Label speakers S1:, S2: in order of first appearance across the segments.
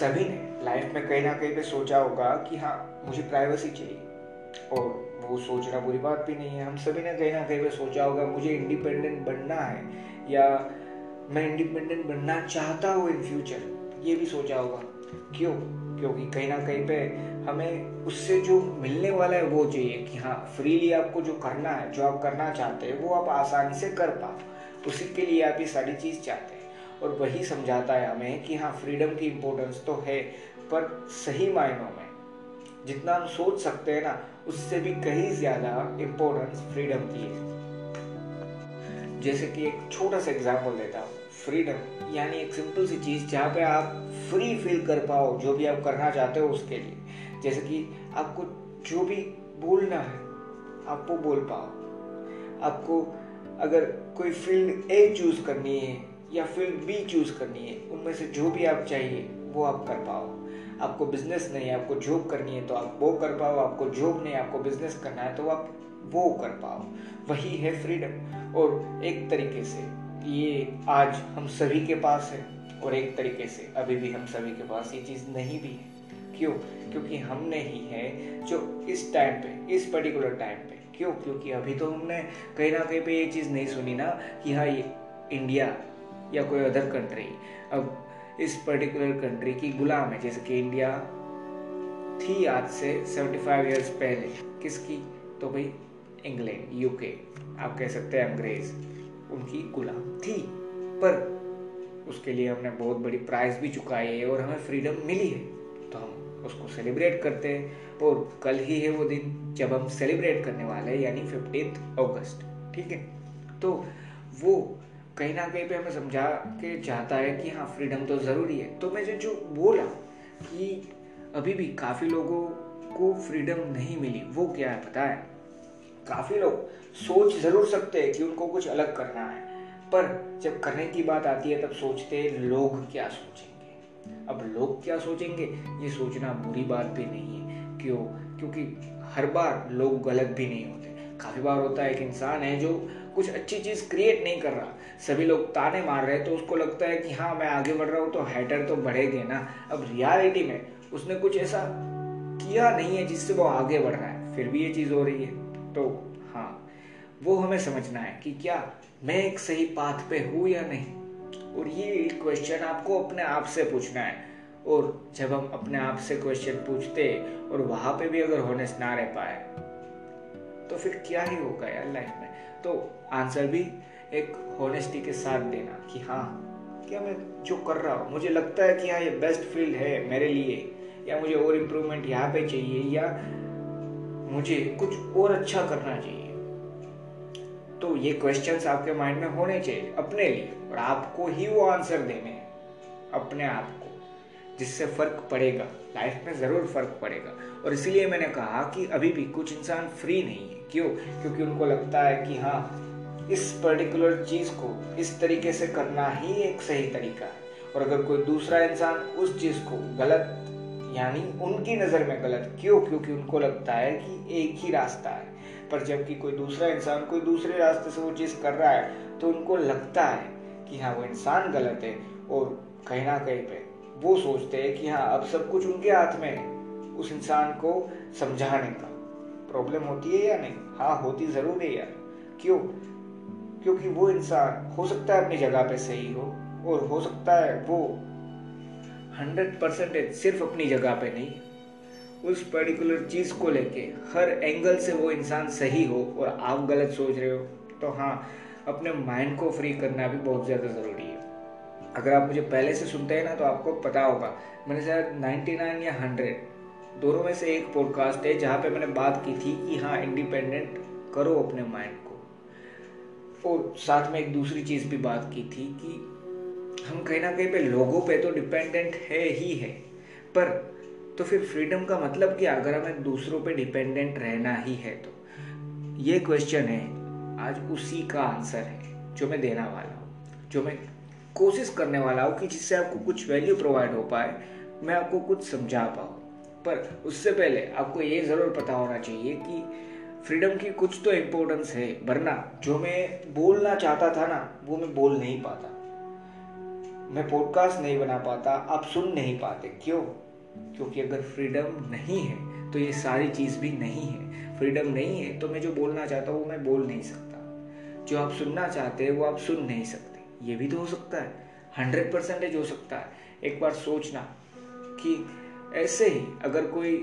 S1: सभी ने लाइफ में कहीं ना कहीं पे सोचा होगा कि हाँ मुझे प्राइवेसी चाहिए। और वो सोचना बुरी बात भी नहीं है। हम सभी ने कहीं ना कहीं पे सोचा होगा, मुझे इंडिपेंडेंट बनना है या मैं इंडिपेंडेंट बनना चाहता हूँ इन फ्यूचर ये भी सोचा होगा। क्यों? क्योंकि कहीं ना कहीं पे हमें उससे जो मिलने वाला है वो चाहिए कि हाँ फ्रीली आपको जो करना है, जो आप करना चाहते हैं, वो आप आसानी से कर पाओ। उसी के लिए आप ये सारी चीज़ चाहते हैं। और वही समझाता है हमें कि हाँ फ्रीडम की इम्पोर्टेंस तो है, पर सही मायनों में। जितना हम सोच सकते हैं ना, उससे भी कहीं ज़्यादा इम्पोर्टेंस फ्रीडम की है। जैसे कि एक छोटा सा एग्ज़ाम्पल देता हूँ। फ्रीडम यानी एक सिंपल सी चीज़ जहाँ पे आप फ्री फील कर पाओ, जो भी आप करना चाहते हो उसके लिए। जैसे कि आपको जो भी बोलना है, आप वो बोल पाओ। आपको अगर कोई फ़ील्ड ए चूज़ करनी है या फ़ील्ड बी चूज़ करनी है, उनमें से जो भी आप चाहिए, वो आप कर पाओ। आपको बिज़नेस नहीं है आपको जॉब करनी है तो आप वो कर पाओ। आपको जॉब नहीं है आपको बिज़नेस करना है तो आप वो कर पाओ। वही है फ्रीडम और एक तरीके से, ये आज हम सभी के पास है, और एक तरीके से अभी भी हम सभी के पास ये चीज़ नहीं भी है। क्यों? क्योंकि हमने ही है जो इस टाइम पे, इस पर्टिकुलर टाइम पे। क्यों? क्योंकि अभी तो हमने कहीं ना कहीं पे ये चीज़ नहीं सुनी ना, कि हाँ ये इंडिया या कोई अदर कंट्री अब इस पर्टिकुलर कंट्री की गुलाम है, जैसे कि इंडिया थी आज से 75 इयर्स पहले. किसकी? तो भाई इंग्लैंड यूके आप कह सकते हैं अंग्रेज़. उनकी गुलाम थी. पर उसके लिए हमने बहुत बड़ी प्राइस भी चुकाई है और हमें फ्रीडम मिली है. तो हम उसको सेलिब्रेट करते हैं. और कल ही है वो दिन जब हम सेलिब्रेट करने वाले हैं, यानी फिफ्टीन अगस्त ठीक है? तो वो कहीं ना कहीं पे हमें समझा के चाहता है कि हाँ फ्रीडम तो ज़रूरी है। तो मैं जो बोला कि अभी भी काफ़ी लोगों को फ्रीडम नहीं मिली, वो क्या है पता है? काफ़ी लोग सोच ज़रूर सकते हैं कि उनको कुछ अलग करना है, पर जब करने की बात आती है, तब सोचते हैं लोग क्या सोचेंगे। अब लोग क्या सोचेंगे, ये सोचना बुरी बात भी नहीं है। क्यों? क्योंकि हर बार लोग गलत भी नहीं होते। काफ़ी बार होता है एक इंसान है जो कुछ अच्छी चीज़ क्रिएट नहीं कर रहा। सभी लोग ताने मार रहे हैं तो उसको लगता है कि हाँ मैं आगे बढ़ रहा हूँ तो हैटर तो बढ़ेगे ना। अब रियलिटी में उसने कुछ ऐसा किया नहीं है जिससे वो आगे बढ़ रहा है, फिर भी ये चीज़ हो रही है। तो हाँ वो हमें समझना है कि क्या मैं एक सही पाथ पे हूँ या नहीं। और ये क्वेश्चन आपको अपने आप से पूछना है। और जब हम अपने आप से क्वेश्चन पूछते और वहाँ पे भी अगर होनेस्ट ना रह पाए तो फिर क्या ही होगा यार लाइफ में? तो आंसर भी एक होनेस्टी के साथ देना कि हाँ क्या मैं जो कर रहा हूँ, मुझे लगता है कि हाँ ये बेस्ट फ़ील्ड है मेरे लिए, या मुझे और इम्प्रूवमेंट यहाँ पे चाहिए, या मुझे कुछ और अच्छा करना चाहिए। तो ये क्वेश्चंस आपके माइंड में होने चाहिए अपने लिए, और आपको ही वो आंसर देने हैं, अपने आप को, जिससे फ़र्क पड़ेगा। लाइफ में ज़रूर फ़र्क पड़ेगा। और इसीलिए मैंने कहा कि अभी भी कुछ इंसान फ्री नहीं है। क्यों? क्योंकि उनको लगता है कि हाँ इस पर्टिकुलर चीज़ को इस तरीके से करना ही एक सही तरीका है। और अगर कोई दूसरा इंसान उस चीज़ को गलत, यानी उनकी नज़र में गलत, क्यों? क्योंकि उनको लगता है कि एक ही रास्ता है। पर जबकि कोई दूसरा इंसान कोई दूसरे रास्ते से वो चीज़ कर रहा है तो उनको लगता है कि हाँ वो इंसान गलत है। और कहीं ना कहीं पे वो सोचते हैं कि हाँ अब सब कुछ उनके हाथ में है, उस इंसान को समझाने का। प्रॉब्लम होती है या नहीं? हाँ होती ज़रूर है यार। क्यों? क्योंकि वो इंसान हो सकता है अपनी जगह पे सही हो, और हो सकता है वो हंड्रेड परसेंटेज सिर्फ़ अपनी जगह पे नहीं। उस पर्टिकुलर चीज़ को लेके, हर एंगल से वो इंसान सही हो, और आप गलत सोच रहे हो तो हाँ अपने माइंड को फ्री करना भी बहुत ज़्यादा ज़रूरी है। अगर आप मुझे पहले से सुनते हैं ना तो आपको पता होगा, मैंने शायद 99 या 100 दोनों में से एक पॉडकास्ट है जहाँ पे मैंने बात की थी कि हाँ इंडिपेंडेंट करो अपने माइंड को। और साथ में एक दूसरी चीज़ भी बात की थी कि हम कहीं ना कहीं पे लोगों पे तो डिपेंडेंट है ही है, पर तो फिर फ्रीडम का मतलब क्या अगर हमें दूसरों पे डिपेंडेंट रहना ही है तो। ये क्वेश्चन है, आज उसी का आंसर है जो मैं देना वाला हूँ, जो मैं कोशिश करने वाला हूँ कि जिससे आपको कुछ वैल्यू प्रोवाइड हो पाए, मैं आपको कुछ समझा पाऊँ। पर उससे पहले आपको ये ज़रूर पता होना चाहिए कि फ्रीडम की कुछ तो इम्पोर्टेंस है। वरना जो मैं बोलना चाहता था ना, वो मैं बोल नहीं पाता। मैं पॉडकास्ट नहीं बना पाता, आप सुन नहीं पाते। क्यों? क्योंकि अगर फ्रीडम नहीं है तो ये सारी चीज़ भी नहीं है। फ्रीडम नहीं है तो मैं जो बोलना चाहता हूँ, वो मैं बोल नहीं सकता। जो आप सुनना चाहते हैं, वो आप सुन नहीं सकते। ये भी तो हो सकता है। हंड्रेड परसेंटेज हो सकता है। एक बार सोचना कि ऐसे ही अगर कोई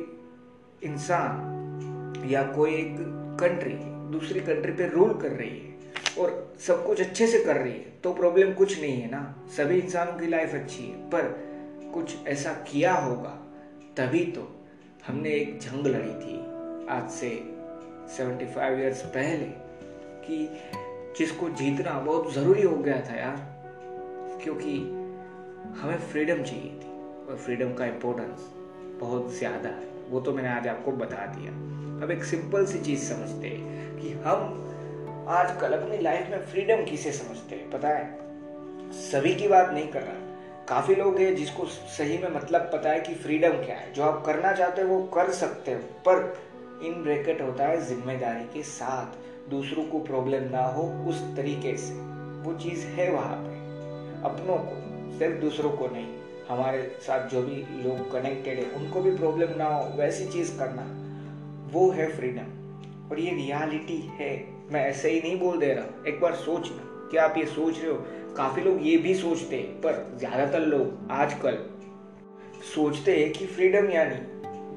S1: इंसान या कोई एक कंट्री दूसरी कंट्री पे रूल कर रही है और सब कुछ अच्छे से कर रही है तो प्रॉब्लम कुछ नहीं है ना। सभी इंसानों की लाइफ अच्छी है, पर कुछ ऐसा किया होगा, तभी तो हमने एक जंग लड़ी थी आज से 75 इयर्स पहले कि जिसको जीतना बहुत ज़रूरी हो गया था यार, क्योंकि हमें फ्रीडम चाहिए थी। और फ्रीडम का इम्पोर्टेंस बहुत ज़्यादा है। वो तो मैंने आज आपको बता दिया। अब एक सिंपल सी चीज़ समझते हैं कि हम आजकल अपनी लाइफ में फ्रीडम किसे समझते हैं? पता है? सभी की बात नहीं कर रहा। काफ़ी लोग हैं जिसको सही में मतलब पता है कि फ्रीडम क्या है। जो आप करना चाहते हो, वो कर सकते हो, पर इन ब्रैकेट होता है ज़िम्मेदारी के साथ। दूसरों को प्रॉब्लम ना हो उस तरीके से। वो चीज़ है वहाँ पे। अपनों को, सिर्फ़ दूसरों को नहीं। हमारे साथ जो भी लोग कनेक्टेड है, उनको भी प्रॉब्लम ना हो, वैसी चीज़ करना, वो है फ्रीडम और ये रियलिटी है. मैं ऐसे ही नहीं बोल दे रहा. एक बार सोचना क्या आप ये सोच रहे हो? काफ़ी लोग ये भी सोचते हैं, पर ज़्यादातर लोग आजकल सोचते हैं कि फ्रीडम यानी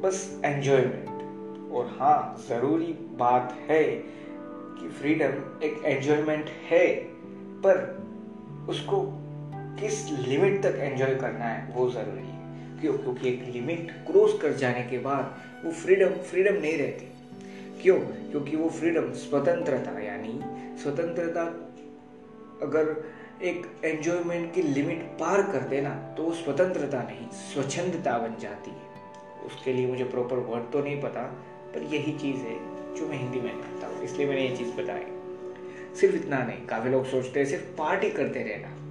S1: बस एंजॉयमेंट और हाँ ज़रूरी बात है कि फ्रीडम एक एंजॉयमेंट है, पर उसको किस लिमिट तक एंजॉय करना है, वो ज़रूरी है। क्यों? क्योंकि एक लिमिट क्रॉस कर जाने के बाद वो फ्रीडम फ्रीडम नहीं रहती। क्यों? क्योंकि वो फ्रीडम स्वतंत्रता, यानी स्वतंत्रता अगर एक एंजॉयमेंट की लिमिट पार कर देना तो वो स्वतंत्रता नहीं, स्वच्छंदता बन जाती है। उसके लिए मुझे प्रॉपर वर्ड तो नहीं पता, पर यही चीज़ है जो मैं हिंदी में जानता हूँ, इसलिए मैंने ये चीज़ बताई। सिर्फ़ इतना नहीं, काफ़ी लोग सोचते हैं, सिर्फ़ पार्टी करते रहना।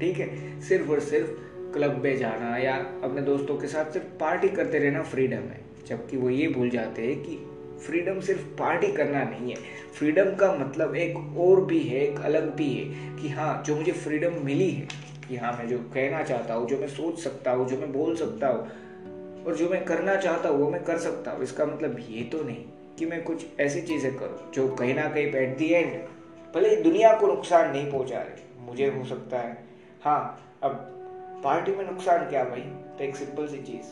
S1: ठीक है? सिर्फ़ और सिर्फ़ क्लब में जाना या अपने दोस्तों के साथ सिर्फ़ पार्टी करते रहना फ्रीडम है। जबकि वो ये भूल जाते हैं कि फ्रीडम सिर्फ़ पार्टी करना नहीं है। फ्रीडम का मतलब एक और भी है, एक अलग भी है कि हाँ जो मुझे फ्रीडम मिली है कि हाँ मैं जो कहना चाहता हूँ, जो मैं सोच सकता हूँ, जो मैं बोल सकता हूँ और जो मैं करना चाहता हूँ, वो मैं कर सकता हूँ। इसका मतलब ये तो नहीं कि मैं कुछ ऐसी चीज़ें करूँ जो कहीं ना कहीं एट दी एंड भले दुनिया को नुकसान नहीं पहुँचा रहे, मुझे हो सकता है हाँ अब पार्टी में नुकसान क्या भाई? तो एक सिंपल सी चीज़।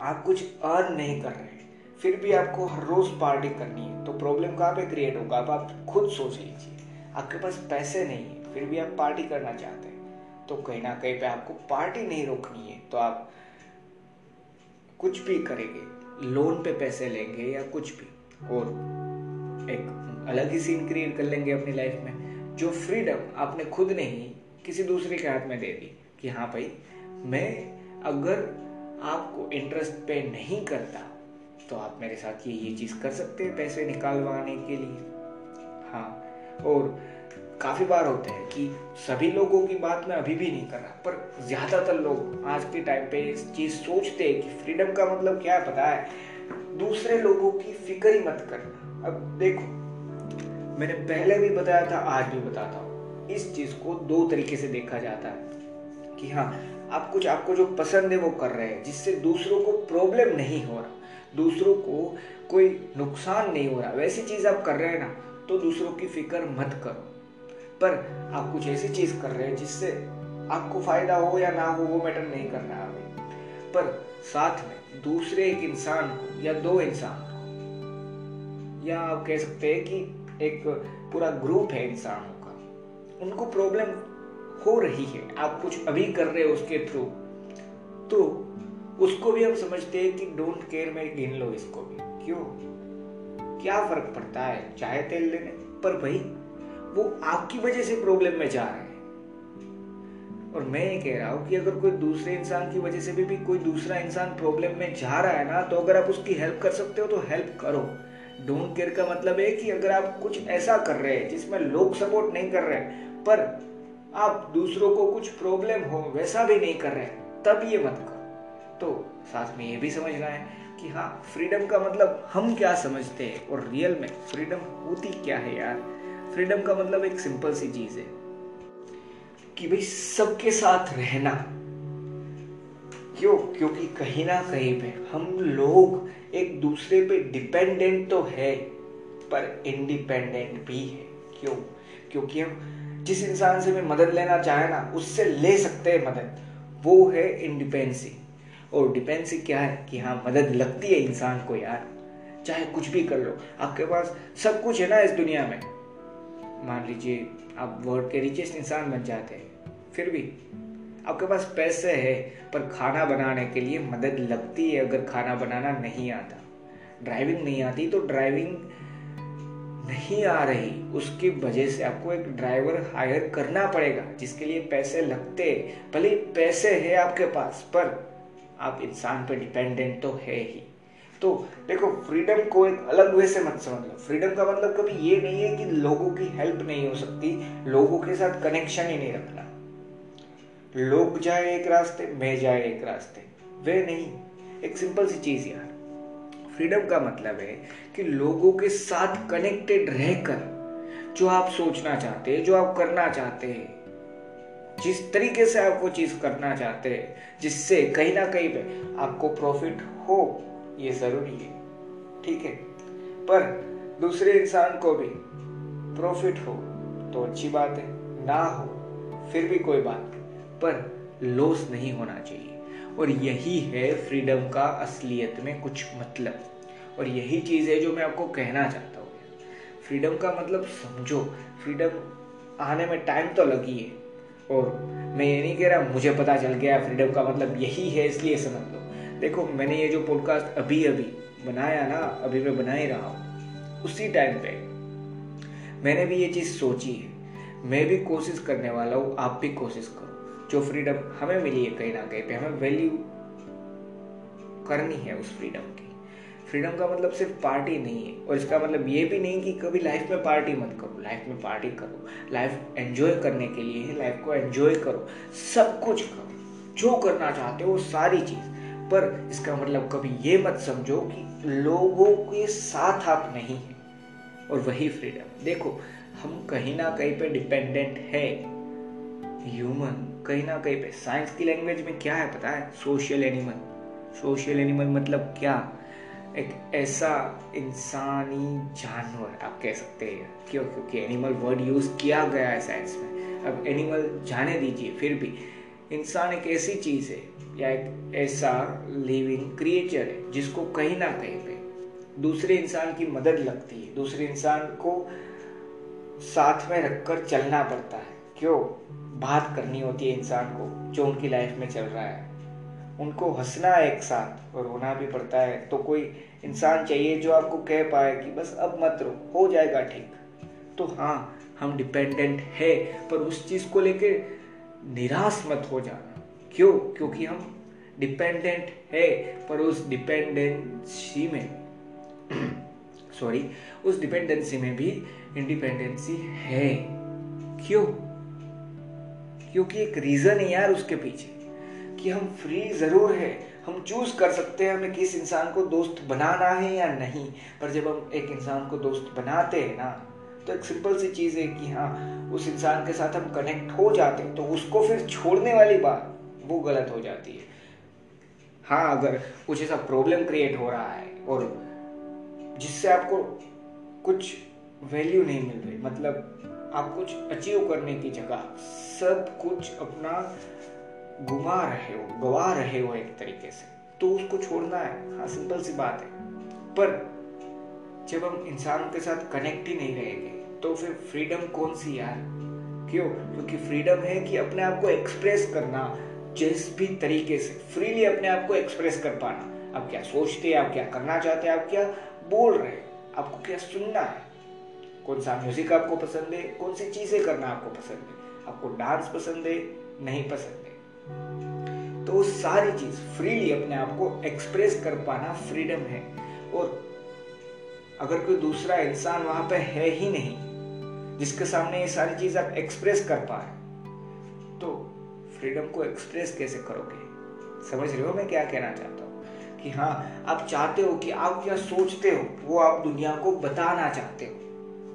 S1: आप कुछ अर्न नहीं कर रहे फिर भी आपको हर रोज पार्टी करनी है तो प्रॉब्लम कहाँ पे क्रिएट होगा? अब आप खुद सोच लीजिए। आपके पास पैसे नहीं है, फिर भी आप पार्टी करना चाहते हैं तो कहीं ना कहीं पे आपको पार्टी नहीं रोकनी है तो आप कुछ भी करेंगे लोन पे पैसे लेंगे या कुछ भी, और एक अलग ही सीन क्रिएट कर लेंगे अपनी लाइफ में, जो फ्रीडम आपने खुद नहीं किसी दूसरे के हाथ में दे दी कि हाँ भाई, मैं अगर आपको इंटरेस्ट पे नहीं करता तो आप मेरे साथ ये ये चीज़ कर सकते हैं पैसे निकालवाने के लिए। हाँ और काफ़ी बार होते हैं कि सभी लोगों की बात मैं अभी भी नहीं कर रहा, पर ज़्यादातर लोग आज के टाइम पे इस चीज़ सोचते हैं कि फ्रीडम का मतलब क्या है, पता है? दूसरे लोगों की फ़िक्र ही मत करना। अब देखो, मैंने पहले भी बताया था, आज भी बताता हूँ। इस चीज़ को दो तरीके से देखा जाता है कि हाँ आप कुछ आपको जो पसंद है वो कर रहे हैं, जिससे दूसरों को प्रॉब्लम नहीं हो रहा, दूसरों को कोई नुकसान नहीं हो रहा। वैसी चीज़ आप कर रहे हैं ना तो दूसरों की फ़िक्र मत करो। पर आप कुछ ऐसी चीज़ कर रहे हैं जिससे आपको फ़ायदा हो या ना हो, वो मैटर नहीं करना है। पर साथ में दूसरे एक इंसान को या दो इंसान को, या आप कह सकते हैं कि एक पूरा ग्रुप है इंसानों उनको प्रॉब्लम हो रही है आप कुछ अभी कर रहे हो उसके थ्रू तो उसको भी हम समझते हैं कि डोंट केयर में गिन लो इसको भी। क्यों? क्या फ़र्क पड़ता है? चाहे तेल लेने? पर भाई वो आपकी वजह से प्रॉब्लम में जा रहे हैं। और मैं ये कह रहा हूँ कि अगर कोई दूसरे इंसान की वजह से भी, भी कोई दूसरा इंसान प्रॉब्लम में जा रहा है ना तो अगर आप उसकी हेल्प कर सकते हो तो हेल्प करो। डोंट केयर का मतलब है कि अगर आप कुछ ऐसा कर रहे हैं जिसमें लोग सपोर्ट नहीं कर रहे पर आप दूसरों को कुछ प्रॉब्लम हो, वैसा भी नहीं कर रहे, तब ये मत करो। तो साथ में ये भी समझना है कि हाँ फ्रीडम का मतलब हम क्या समझते हैं और रियल में फ्रीडम होती क्या है यार? फ्रीडम का मतलब एक सिंपल सी चीज़ है कि भाई सबके साथ रहना। क्यों? क्योंकि कहीं ना कहीं पे हम लोग एक दूसरे पे डिपेंडेंट तो है, पर इंडिपेंडेंट भी है। क्यों? क्योंकि हम जिस इंसान से भी मदद लेना चाहे ना, उससे ले सकते हैं मदद। वो है इंडिपेंडेंसी और डिपेंडेंसी क्या है? कि हाँ मदद लगती है इंसान को यार। चाहे कुछ भी कर लो। आपके पास सब कुछ है ना इस दुनिया में। मान लीजिए, आप वर्ल्ड के रिचेस्ट इंसान बन जाते हैं। फिर भी, आपके पास पैसे है, पर खाना बनाने के लिए मदद लगती है अगर खाना बनाना नहीं आता। ड्राइविंग नहीं आती तो ड्राइविंग नहीं आ रही, उसकी वजह से आपको एक ड्राइवर हायर करना पड़ेगा, जिसके लिए पैसे लगते, भले पैसे है आपके पास, पर आप इंसान पर डिपेंडेंट तो है ही। तो देखो फ्रीडम को एक अलग वे से मत समझ लो। फ्रीडम का मतलब कभी ये नहीं है कि लोगों की हेल्प नहीं हो सकती, लोगों के साथ कनेक्शन ही नहीं रखना। लोग जाए एक रास्ते, मैं जाए एक रास्ते, वे नहीं। एक सिंपल सी चीज़ यार। फ्रीडम का मतलब है कि लोगों के साथ कनेक्टेड रहकर जो आप सोचना चाहते हैं, जो आप करना चाहते हैं, जिस तरीके से आप वो चीज़ करना चाहते हैं, जिससे कहीं ना कहीं पे आपको प्रॉफिट हो, ये ज़रूरी है। ठीक है? पर दूसरे इंसान को भी प्रॉफिट हो तो अच्छी बात है, ना हो, फिर भी कोई बात पर लॉस नहीं होना चाहिए। और यही है फ्रीडम का असलियत में कुछ मतलब। और यही चीज़ है जो मैं आपको कहना चाहता हूँ। फ्रीडम का मतलब समझो। फ्रीडम आने में टाइम तो लगी है। और मैं ये नहीं कह रहा मुझे पता चल गया फ्रीडम का मतलब यही है, इसलिए समझ लो। देखो, मैंने ये जो पॉडकास्ट अभी अभी बनाया ना, अभी मैं बना ही रहा हूँ, उसी टाइम पे। मैंने भी ये चीज़ सोची है। मैं भी कोशिश करने वाला हूँ, आप भी कोशिश करो। जो फ्रीडम हमें मिली है कहीं ना कहीं पे, हमें वैल्यू करनी है उस फ्रीडम की। फ्रीडम का मतलब सिर्फ़ पार्टी नहीं है, और इसका मतलब ये भी नहीं कि कभी लाइफ में पार्टी मत करो लाइफ में पार्टी करो। लाइफ एंजॉय करने के लिए है लाइफ को एंजॉय करो। सब कुछ करो, जो करना चाहते हो सारी चीज़। पर इसका मतलब कभी ये मत समझो कि लोगों के साथ आप नहीं है, और वही फ्रीडम देखो, हम कहीं ना कहीं पे डिपेंडेंट है ह्यूमन कहीं ना कहीं पे साइंस की लैंग्वेज में क्या है पता है? सोशल एनिमल सोशल एनिमल मतलब क्या? एक ऐसा इंसानी जानवर, आप कह सकते हैं। क्यों? क्योंकि एनिमल वर्ड यूज़ किया गया है साइंस में। अब एनिमल जाने दीजिए, फिर भी। इंसान एक ऐसी चीज़ है, या एक ऐसा लिविंग क्रिएचर है, जिसको कहीं ना कहीं पे दूसरे इंसान की मदद लगती है। दूसरे इंसान को साथ में रखकर चलना पड़ता है। क्यों? बात करनी होती है इंसान को, जो उनकी लाइफ में चल रहा है। उनको हंसना है एक साथ और रोना भी पड़ता है। तो कोई इंसान चाहिए जो आपको कह पाए कि बस अब मत रो, हो जाएगा ठीक। तो हाँ हम डिपेंडेंट है, पर उस चीज़ को लेके निराश मत हो जाना। क्यों? क्योंकि हम डिपेंडेंट है, पर उस डिपेंडेंसी में सॉरी उस डिपेंडेंसी में भी इंडिपेंडेंसी है। क्यों? क्योंकि एक रीजन है यार उसके पीछे, कि हम फ्री ज़रूर है। हम चूज़ कर सकते हैं हमें किस इंसान को दोस्त बनाना है या नहीं। पर जब हम एक इंसान को दोस्त बनाते हैं ना तो एक सिंपल सी चीज़ है कि हाँ उस इंसान के साथ हम कनेक्ट हो जाते हैं तो उसको फिर छोड़ने वाली बात, वो गलत हो जाती है। हाँ अगर कुछ ऐसा प्रॉब्लम क्रिएट हो रहा है, और जिससे आपको कुछ वैल्यू नहीं मिल रही मतलब आप कुछ अचीव करने की जगह, सब कुछ अपना घुमा रहे हो, गवा रहे हो एक तरीके से। तो उसको छोड़ना है। हाँ सिंपल सी बात है। पर जब हम इंसानों के साथ कनेक्ट ही नहीं रहेंगे तो फिर फ्रीडम कौन सी यार? क्यों? क्योंकि फ्रीडम है कि अपने आप को एक्सप्रेस करना, जिस भी तरीके से। फ्रीली अपने आप को एक्सप्रेस कर पाना। आप क्या सोचते हैं? आप क्या करना चाहते हैं? आप क्या बोल रहे हैं? आपको क्या सुनना है? कौन सा म्यूज़िक आपको पसंद है, कौन सी चीज़ें करना आपको पसंद है? आपको डांस पसंद है, नहीं पसंद है? तो सारी चीज़ फ्रीली अपने आप को एक्सप्रेस कर पाना फ्रीडम है। और अगर कोई दूसरा इंसान वहाँ पे है ही नहीं, जिसके सामने ये सारी चीज़ आप एक्सप्रेस कर पाए तो फ्रीडम को एक्सप्रेस कैसे करोगे? समझ रहे हो मैं क्या कहना चाहता हूँ? कि हाँ आप चाहते हो कि आप क्या सोचते हो, वो आप दुनिया को बताना चाहते हो।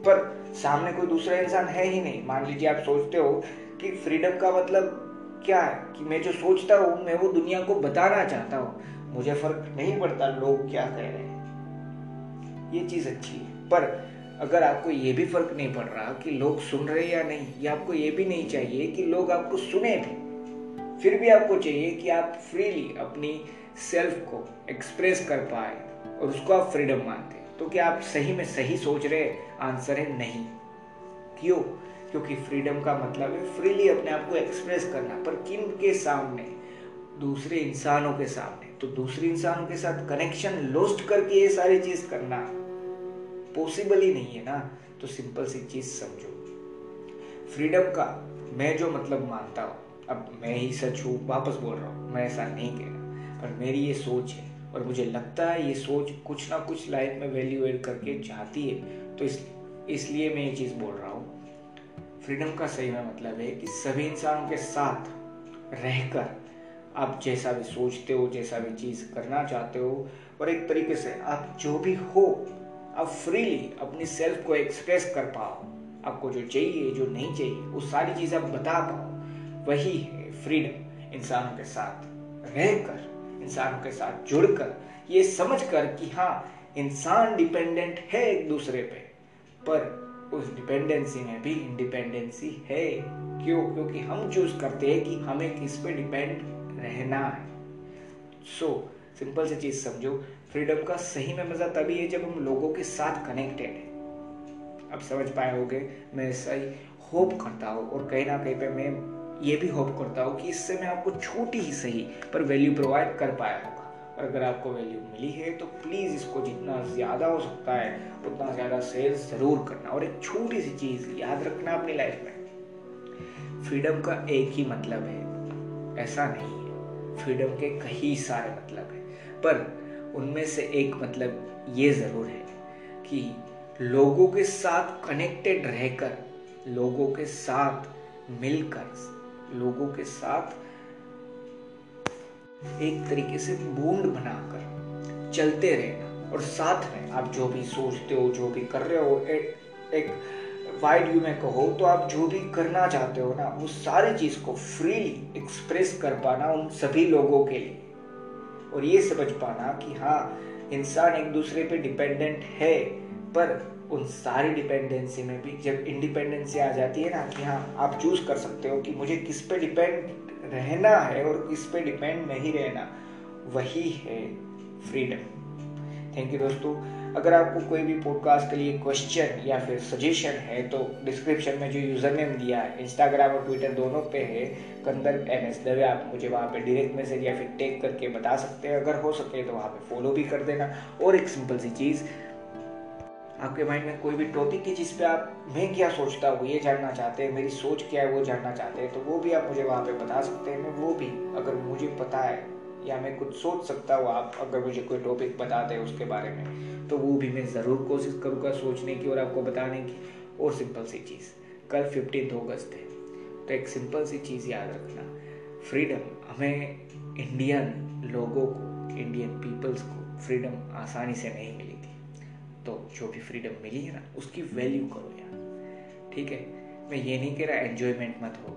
S1: पर सामने कोई दूसरा इंसान है ही नहीं। मान लीजिए आप सोचते हो कि फ्रीडम का मतलब क्या है? कि मैं जो सोचता हूँ, मैं वो दुनिया को बताना चाहता हूँ। मुझे फ़र्क नहीं पड़ता लोग क्या कह रहे हैं। ये चीज़ अच्छी है। पर अगर आपको ये भी फ़र्क नहीं पड़ रहा कि लोग सुन रहे या नहीं, या आपको ये भी नहीं चाहिए कि लोग आपको सुने भी। फिर भी आपको चाहिए कि आप फ्रीली अपनी सेल्फ को एक्सप्रेस कर पाए और उसको आप फ्रीडम मानते तो क्या आप सही में सही सोच रहे, आंसर है नहीं। क्यों? क्योंकि फ्रीडम का मतलब है फ्रीली अपने आप को एक्सप्रेस करना, पर किन के सामने? दूसरे इंसानों के सामने। तो दूसरे इंसानों के साथ कनेक्शन लॉस्ट करके ये सारी चीज़ करना पॉसिबल ही नहीं है ना? तो सिंपल सी चीज़ समझो। फ्रीडम का मैं जो मतलब मानता हूँ, अब मैं ही सच हूँ, वापस बोल रहा हूँ, मैं ऐसा नहीं कह रहा। पर मेरी ये सोच है और मुझे लगता है ये सोच कुछ ना कुछ लाइफ में वैल्यू एड करके चाहती है। तो इस, इसलिए मैं ये चीज़ बोल रहा हूँ। फ्रीडम का सही में मतलब है कि सभी इंसानों के साथ रहकर आप जैसा भी सोचते हो, जैसा भी चीज़ करना चाहते हो, और एक तरीके से आप जो भी हो, आप फ्रीली अपनी सेल्फ को एक्सप्रेस कर पाओ। आपको जो चाहिए, जो नहीं चाहिए, वो सारी चीज़ आप बता पाओ। वही है फ्रीडम इंसानों के साथ रहकर। इंसानों के साथ जुड़कर, ये समझकर कि हाँ इंसान डिपेंडेंट है एक दूसरे पे। पर उस डिपेंडेंसी में भी इंडिपेंडेंसी है। क्यों? क्योंकि हम चूज़ करते हैं कि हमें किस पे डिपेंड रहना है। सो सिंपल सी चीज़ समझो फ्रीडम का सही में मज़ा तभी है जब हम लोगों के साथ कनेक्टेड है। अब समझ पाए होगे, मैं सही होप करता हूँ और कहीं ना कहीं पे मैं ये भी होप करता हूँ कि इससे मैं आपको छोटी ही सही, पर वैल्यू प्रोवाइड कर पाया होगा। और अगर आपको वैल्यू मिली है तो प्लीज़ इसको जितना ज़्यादा हो सकता है, उतना ज़्यादा शेयर ज़रूर करना। और एक छोटी सी चीज़ याद रखना अपनी लाइफ में। फ्रीडम का एक ही मतलब है, ऐसा नहीं है। फ्रीडम के कई सारे मतलब है, पर उनमें से एक मतलब ये ज़रूर है कि लोगों के साथ कनेक्टेड रहकर, लोगों के साथ मिलकर लोगों के साथ एक तरीके से बूंद बनाकर चलते रहना और साथ में आप जो भी सोचते हो जो भी कर रहे हो एक, एक वाइड व्यू में कहो तो आप जो भी करना चाहते हो ना वो सारी चीज़ को फ्रीली एक्सप्रेस कर पाना उन सभी लोगों के लिए। और ये समझ पाना कि हाँ इंसान एक दूसरे पे डिपेंडेंट है पर उन सारी डिपेंडेंसी में भी जब इंडिपेंडेंसी आ जाती है ना, कि हाँ आप चूज़ कर सकते हो कि मुझे किस पे डिपेंड रहना है और किस पे डिपेंड नहीं रहना। वही है फ्रीडम थैंक यू दोस्तों। अगर आपको कोई भी पॉडकास्ट के लिए क्वेश्चन या फिर सजेशन है तो डिस्क्रिप्शन में जो यूज़र नेम दिया है इंस्टाग्राम और ट्विटर दोनों पे है कंदर एम एस दवे। आप मुझे वहाँ पे डायरेक्ट मैसेज या फिर टेक करके बता सकते हैं। अगर हो सके तो वहाँ पे फॉलो भी कर देना। और एक सिंपल सी चीज़ आपके माइंड में कोई भी टॉपिक की जिस पे आप मैं क्या सोचता हूँ, ये जानना चाहते हैं, मेरी सोच क्या है वो जानना चाहते हैं तो वो भी आप मुझे वहाँ पे बता सकते हैं, मैं वो भी, अगर मुझे पता है या मैं कुछ सोच सकता हूँ, आप अगर मुझे कोई टॉपिक बताते हैं उसके बारे में तो वो भी मैं ज़रूर कोशिश करूँगा सोचने की और आपको बताने की, और सिंपल सी चीज़, कल फिफ्टीन अगस्त है तो एक सिंपल सी चीज़ याद रखना फ्रीडम हमें इंडियन लोगों को इंडियन पीपल्स को फ्रीडम आसानी से नहीं मिली तो जो भी फ्रीडम मिली है ना, उसकी वैल्यू करो यार। ठीक है? मैं ये नहीं कह रहा एंजॉयमेंट मत हो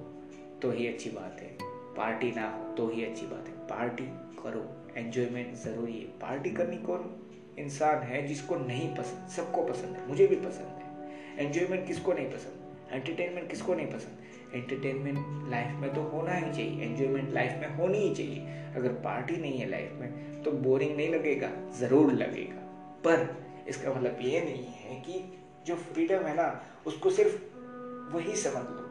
S1: तो ही अच्छी बात है। पार्टी ना हो तो ही अच्छी बात है। पार्टी करो। एंजॉयमेंट ज़रूरी है। पार्टी करनी कौन? इंसान है जिसको नहीं पसंद। सबको पसंद है। मुझे भी पसंद है। एंजॉयमेंट किसको नहीं पसंद? एंटरटेनमेंट किसको नहीं पसंद? एंटरटेनमेंट लाइफ में तो होना ही चाहिए। एंजॉयमेंट लाइफ में होनी ही चाहिए। अगर पार्टी नहीं है लाइफ में तो बोरिंग नहीं लगेगा। ज़रूर लगेगा। पर इसका मतलब ये नहीं है कि जो फ्रीडम है ना, उसको सिर्फ़ वही समझ लो।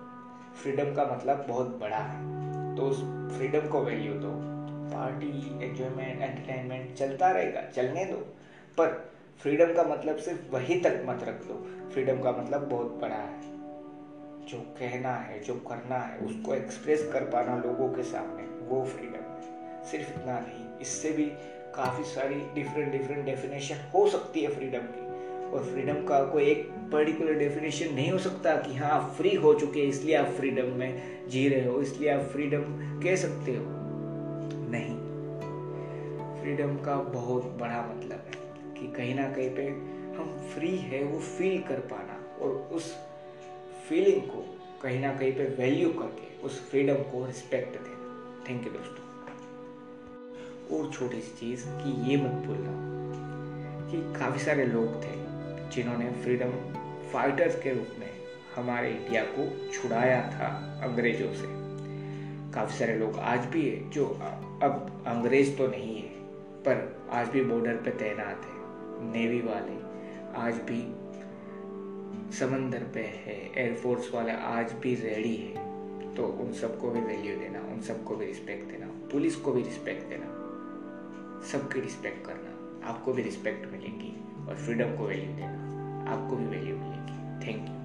S1: फ्रीडम का मतलब बहुत बड़ा है। तो उस फ्रीडम को वैल्यू दो। पार्टी एंजॉयमेंट एंटरटेनमेंट चलता रहेगा, चलने दो। पर फ्रीडम का मतलब सिर्फ़ वही तक मत रख दो फ्रीडम का मतलब बहुत बड़ा है। जो कहना है, जो करना है, उसको एक्सप्रेस कर पाना लोगों के सामने, वो फ्रीडम है। सिर्फ़ इतना नहीं, इससे भी काफ़ी सारी डिफरेंट डिफरेंट डेफिनेशन हो सकती है फ्रीडम की। और फ्रीडम का कोई एक पर्टिकुलर डेफिनेशन नहीं हो सकता कि हाँ आप फ्री हो चुके हैं, इसलिए आप फ्रीडम में जी रहे हो, इसलिए आप फ्रीडम कह सकते हो। नहीं। फ्रीडम का बहुत बड़ा मतलब है कि कहीं ना कहीं पे हम फ्री है, वो फील कर पाना और उस फीलिंग को कहीं ना कहीं पे वैल्यू करके उस फ्रीडम को रिस्पेक्ट देना। थैंक यू दोस्तों। और छोटी सी चीज़ कि ये मत भूलना कि काफ़ी सारे लोग थे जिन्होंने फ्रीडम फाइटर्स के रूप में हमारे इंडिया को छुड़ाया था अंग्रेज़ों से। काफ़ी सारे लोग आज भी है जो अब अंग्रेज़ तो नहीं है, पर आज भी बॉर्डर पे तैनात है नेवी वाले। आज भी समंदर पे है एयरफोर्स वाले आज भी रेडी है। तो उन सबको भी वैल्यू देना, उन सबको भी रिस्पेक्ट देना, पुलिस को भी रिस्पेक्ट देना। सबकी रिस्पेक्ट करना। आपको भी रिस्पेक्ट मिलेगी और फ्रीडम को वैल्यू देना। आपको भी वैल्यू मिलेगी। Thank you